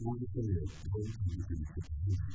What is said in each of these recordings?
благодаря твоим великим подвижам.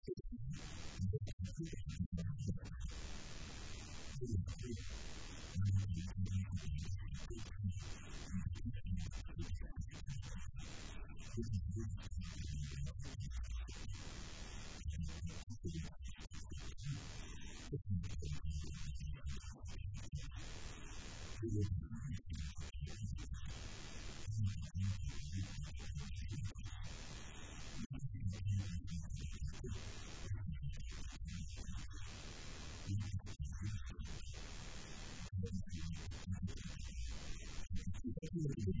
community.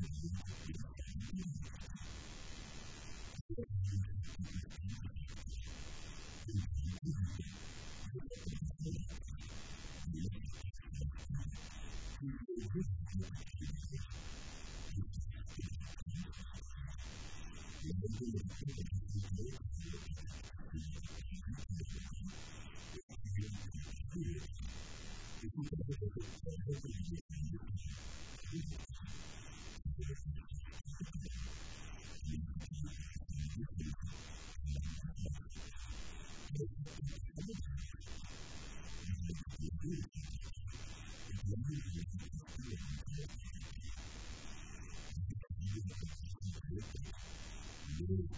Thank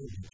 you.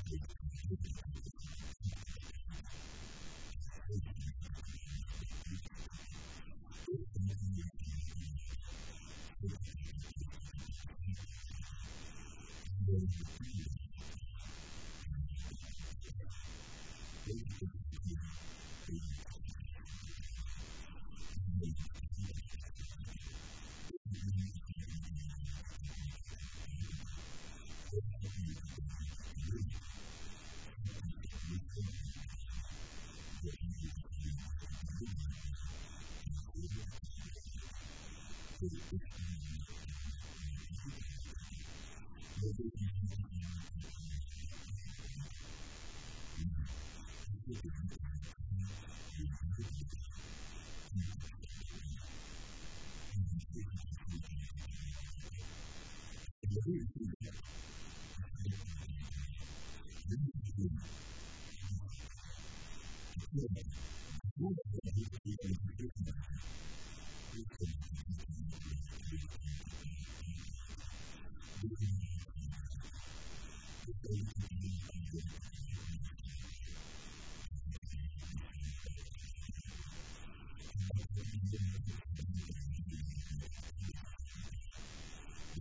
Thank you. Jesus.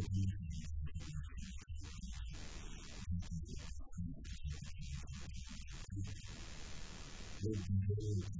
Thank you.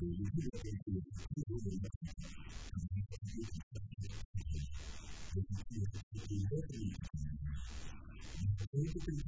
Thank you.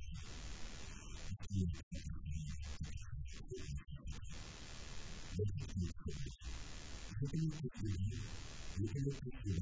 Yo tengo que que que que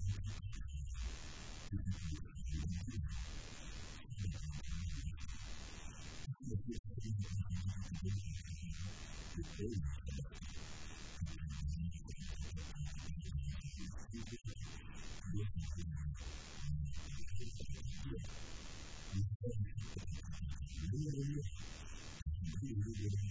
you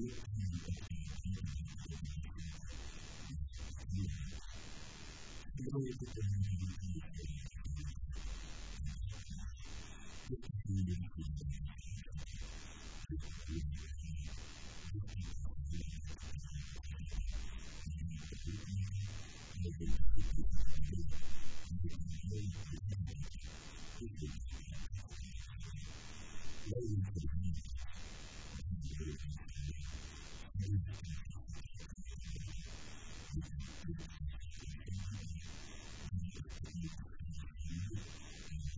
Thank you.